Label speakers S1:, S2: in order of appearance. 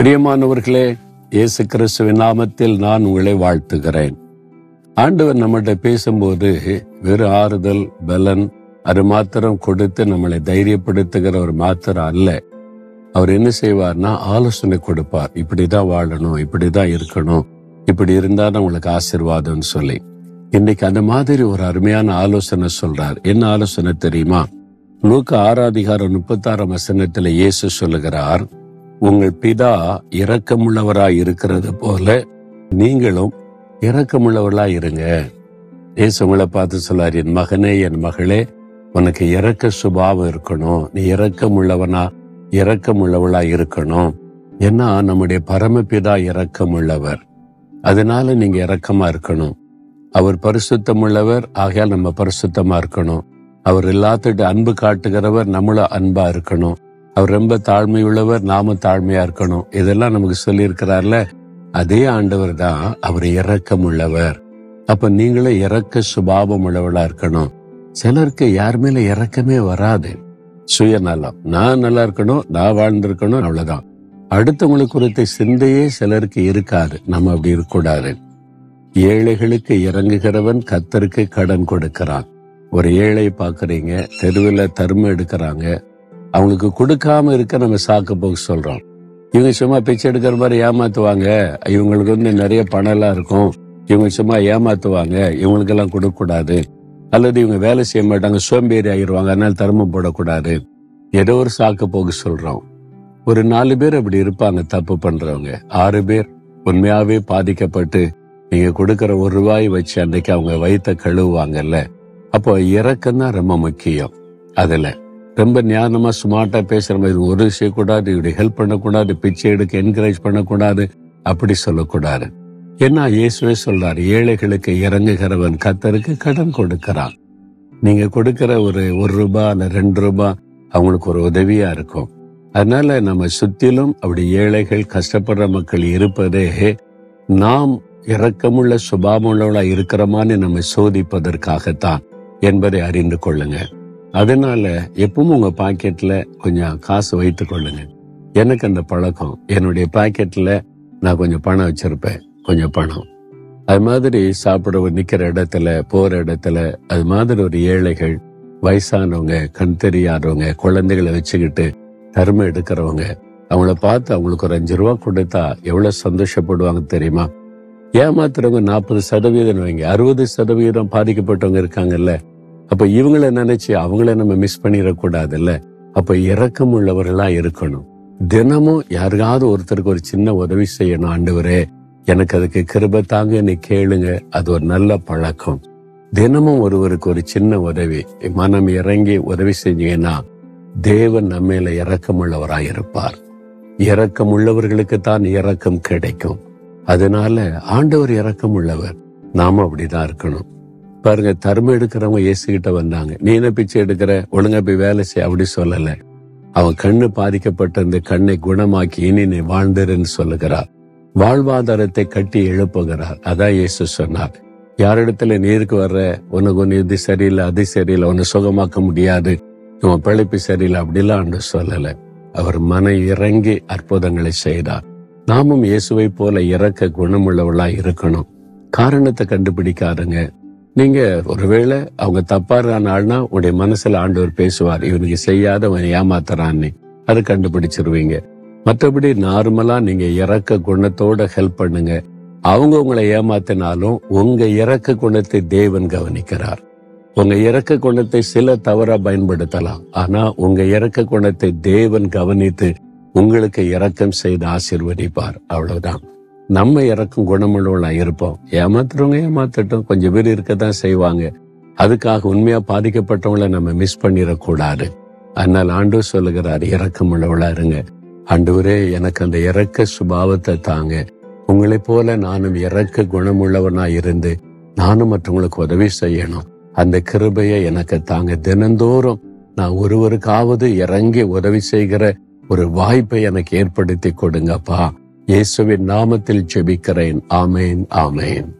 S1: பிரியமானவர்களே இயேசு கிறிஸ்துவின் நாமத்தில் நான் உங்களை வாழ்த்துகிறேன். ஆண்டவர் நம்மகிட்ட பேசும்போது வெறும் ஆறுதல் பலன் அது மாத்திரம் கொடுத்து நம்மளை தைரியப்படுத்துகிற ஒரு மாத்திரம் அல்ல. அவர் என்ன செய்வார்னா ஆலோசனை கொடுப்பார். இப்படிதான் வாழணும் இப்படிதான் இருக்கணும் இப்படி இருந்தா உங்களுக்கு ஆசீர்வாதம்னு சொல்லி. இன்னைக்கு அந்த மாதிரி ஒரு அருமையான ஆலோசனை சொல்றார். என்ன ஆலோசனை தெரியுமா? லூக்க ஆறாதிகாரம் முப்பத்தாறாம் வசனத்துல இயேசு சொல்லுகிறார் உங்கள் பிதா இரக்கமுள்ளவராய் இருக்கிறது போல நீங்களும் இரக்கமுள்ளவர்களாய் இருங்க. இயேசு உங்களை பார்த்து சொல்லார் என் மகனே என் மகளே உனக்கு இறக்க சுபாவம் இருக்கணும். நீ இரக்கமுள்ளவனா இரக்கமுள்ளவளா இருக்கணும். ஏன்னா நம்முடைய பரமபிதா இரக்கமுள்ளவர். அதனால நீங்க இரக்கமா இருக்கணும். அவர் பரிசுத்தம் உள்ளவர் ஆகையால் நம்ம பரிசுத்தமா இருக்கணும். அவர் எல்லாத்துட்டு அன்பு காட்டுகிறவர் நம்மளும் அன்பா இருக்கணும். அவர் ரொம்ப தாழ்மை உள்ளவர் நாம தாழ்மையா இருக்கணும். இதெல்லாம் நமக்கு சொல்லியிருக்கிறார்ல. அதே ஆண்டவர் தான் அவர் இறக்கம் உள்ளவர் அப்ப நீங்களும் இறக்க சுபாவம் உள்ளவளா இருக்கணும். சிலருக்கு யார் மேல இறக்கமே வராது. சுயநலம். நான் நல்லா இருக்கணும் நான் வாழ்ந்திருக்கணும் அவ்வளவுதான். அடுத்தவங்களுக்கு குறித்த சிந்தையே சிலருக்கு இருக்காது. நம்ம அப்படி இருக்கக்கூடாது. ஏழைகளுக்கு இறங்குகிறவன் கத்தருக்கு கடன் கொடுக்கிறான். ஒரு ஏழை பாக்குறீங்க தெருவில் தருமம் எடுக்கிறாங்க அவங்களுக்கு கொடுக்காம இருக்க நம்ம சாக்கு போக்கு சொல்றோம். இவங்க சும்மா பிச்சை எடுக்கிற மாதிரி ஏமாத்துவாங்க. இவங்களுக்கு வந்து நிறைய பணம் எல்லாம் இருக்கும். இவங்க சும்மா ஏமாத்துவாங்க. இவங்களுக்கு எல்லாம் கொடுக்க கூடாது. அல்லது இவங்க வேலை செய்ய மாட்டாங்க. சோம்பேறி ஆகிடுவாங்க அதனால தர்மம் போடக்கூடாது. ஏதோ ஒரு சாக்கு போக்கு சொல்றோம். ஒரு நாலு பேர் அப்படி இருப்பாங்க. தப்பு பண்றவங்க. ஆறு பேர் உண்மையாவே பாதிக்கப்பட்டு நீங்க கொடுக்கற ஒரு ரூபாய் வச்சு அன்னைக்கு அவங்க வயிற்ற கழுவுவாங்கல்ல. அப்போ இறக்கம் தான் ரொம்ப முக்கியம். அதுல ரொம்ப ஞானமா ஸ்மார்ட்டா பேசுற மாதிரி ஒரு செய்யக்கூடாது இப்படி ஹெல்ப் பண்ணக்கூடாது பிச்சை எடுக்க என்கரேஜ் பண்ணக்கூடாது அப்படி சொல்லக்கூடாது. என்ன இயேசுவே சொல்றாரு ஏழைகளுக்கு இறங்குகிறவன் கத்தருக்கு கடன் கொடுக்கிறான். நீங்க கொடுக்கிற ஒரு ஒரு ரூபா அல்ல ரெண்டு ரூபாய் அவங்களுக்கு ஒரு உதவியா இருக்கும். அதனால நம்ம சுத்திலும் அப்படி ஏழைகள் கஷ்டப்படுற மக்கள் இருப்பதே நாம் இரக்கமுள்ள சுபாவமுள்ளவளா இருக்கிறோமான்னு நம்ம சோதிப்பதற்காகத்தான் என்பதை அறிந்து கொள்ளுங்க. அதனால எப்பவும் உங்க பாக்கெட்ல கொஞ்சம் காசு வைத்துக் கொள்ளுங்க. எனக்கு அந்த பழக்கம். என்னுடைய பாக்கெட்ல நான் கொஞ்சம் பணம் வச்சிருப்பேன். கொஞ்சம் பணம். அது மாதிரி சாப்பிட நிக்கிற இடத்துல போற இடத்துல அது மாதிரி ஒரு ஏழைகள் வயசானவங்க கண் தெரியாதவங்க குழந்தைகளை வச்சுக்கிட்டு தருமை எடுக்கிறவங்க அவங்கள பார்த்து அவங்களுக்கு ஒரு அஞ்சு ரூபா கொடுத்தா எவ்வளவு சந்தோஷப்படுவாங்க தெரியுமா? ஏமாத்துறவங்க நாற்பது சதவீதம் வைங்க. அறுபது சதவீதம் பாதிக்கப்பட்டவங்க இருக்காங்கல்ல. அப்ப இவங்கள நினைச்சு அவங்கள நம்ம மிஸ் பண்ணிடக்கூடாதுல்ல? அப்ப இறக்கம் உள்ளவர்களா இருக்கணும். தினமும் யாருக்காவது ஒருத்தருக்கு ஒரு சின்ன உதவி செய்யணும் ஆண்டவரே. எனக்கு அதுக்கு கிருப தாங்க நீ கேளுங்க. அது ஒரு நல்ல பழக்கம். தினமும் ஒருவருக்கு ஒரு சின்ன உதவி மனம் இறங்கி உதவி செஞ்சீங்கன்னா தேவன் நம்மையில இரக்கமுள்ளவராய் இருப்பார் இரக்கம் உள்ளவர்களுக்கு தான் இரக்கம் கிடைக்கும். அதனால ஆண்டவர் இரக்கம் உள்ளவர் நாம அப்படிதான் இருக்கணும். பாருங்க தர்மம் எடுக்கிறவங்க இயேசுகிட்ட வந்தாங்க. நீ என்ன பிச்சை எடுக்கிற? ஒழுங்கா போய் வேலை செய்ய அப்படி சொல்லல. அவன் கண்ணு பாதிக்கப்பட்ட இந்த கண்ணை குணமாக்கி இனி நீ வாழ்ந்துருன்னு சொல்லுகிறார். வாழ்வாதாரத்தை கட்டி எழுப்புகிறார். அதான் இயேசு சொன்னார். யாரிடத்துல நீருக்கு வர்ற? உனக்கு ஒன்று இது சரியில்லை அது சரியில்லை உன்னை சுகமாக்க முடியாது. இவன் பிழைப்பு சரியில்லை அப்படிலாம் ஆண்டு சொல்லல. அவர் மன இறங்கி அற்புதங்களை செய்தார். நாமும் இயேசுவை போல இறக்க குணமுள்ளவளா இருக்கணும். காரணத்தை கண்டுபிடிக்காதுங்க. நீங்க ஒருவேளை அவங்க தப்பாறான ஆள்னா உடைய மனசுல ஆண்டவர் பேசுவார். இவனுக்கு செய்யாத ஏமாத்துறான்னு. அது கண்டுபிடிச்சிருவீங்க. மற்றபடி நார்மலா நீங்க இறக்க குணத்தோட ஹெல்ப் பண்ணுங்க. அவங்க உங்களை ஏமாத்தினாலும் உங்க இறக்க குணத்தை தேவன் கவனிக்கிறார். உங்க இறக்க குணத்தை சில தவறா பயன்படுத்தலாம். ஆனா உங்க இறக்க குணத்தை தேவன் கவனித்து உங்களுக்கு இரக்கம் செய்து ஆசிர்வதிப்பார். அவ்வளவுதான். நம்ம இறக்கும் குணமுள்ளவளா இருப்போம். ஏமாத்துறவங்க ஏமாத்தட்டும். கொஞ்சம் பேர் இருக்கத்தான் செய்வாங்க. அதுக்காக உண்மையா பாதிக்கப்பட்டவங்கள நம்ம மிஸ் பண்ணிடக்கூடாது. அதனால் ஆண்டு சொல்லுகிறார் இறக்கம் உள்ளவளா இருங்க. ஆண்டவரே எனக்கு அந்த இறக்க சுபாவத்தை தாங்க. உங்களைப் போல நானும் இறக்க குணமுள்ளவனா இருந்து நானும் மற்றவங்களுக்கு உதவி செய்யணும். அந்த கிருபையை எனக்கு தாங்க. தினந்தோறும் நான் ஒருவருக்காவது இறங்கி உதவி செய்கிற ஒரு வாய்ப்பை எனக்கு ஏற்படுத்தி கொடுங்கப்பா. இயேசுவின் நாமத்தில் ஜெபிக்கிறேன். ஆமேன் ஆமேன்.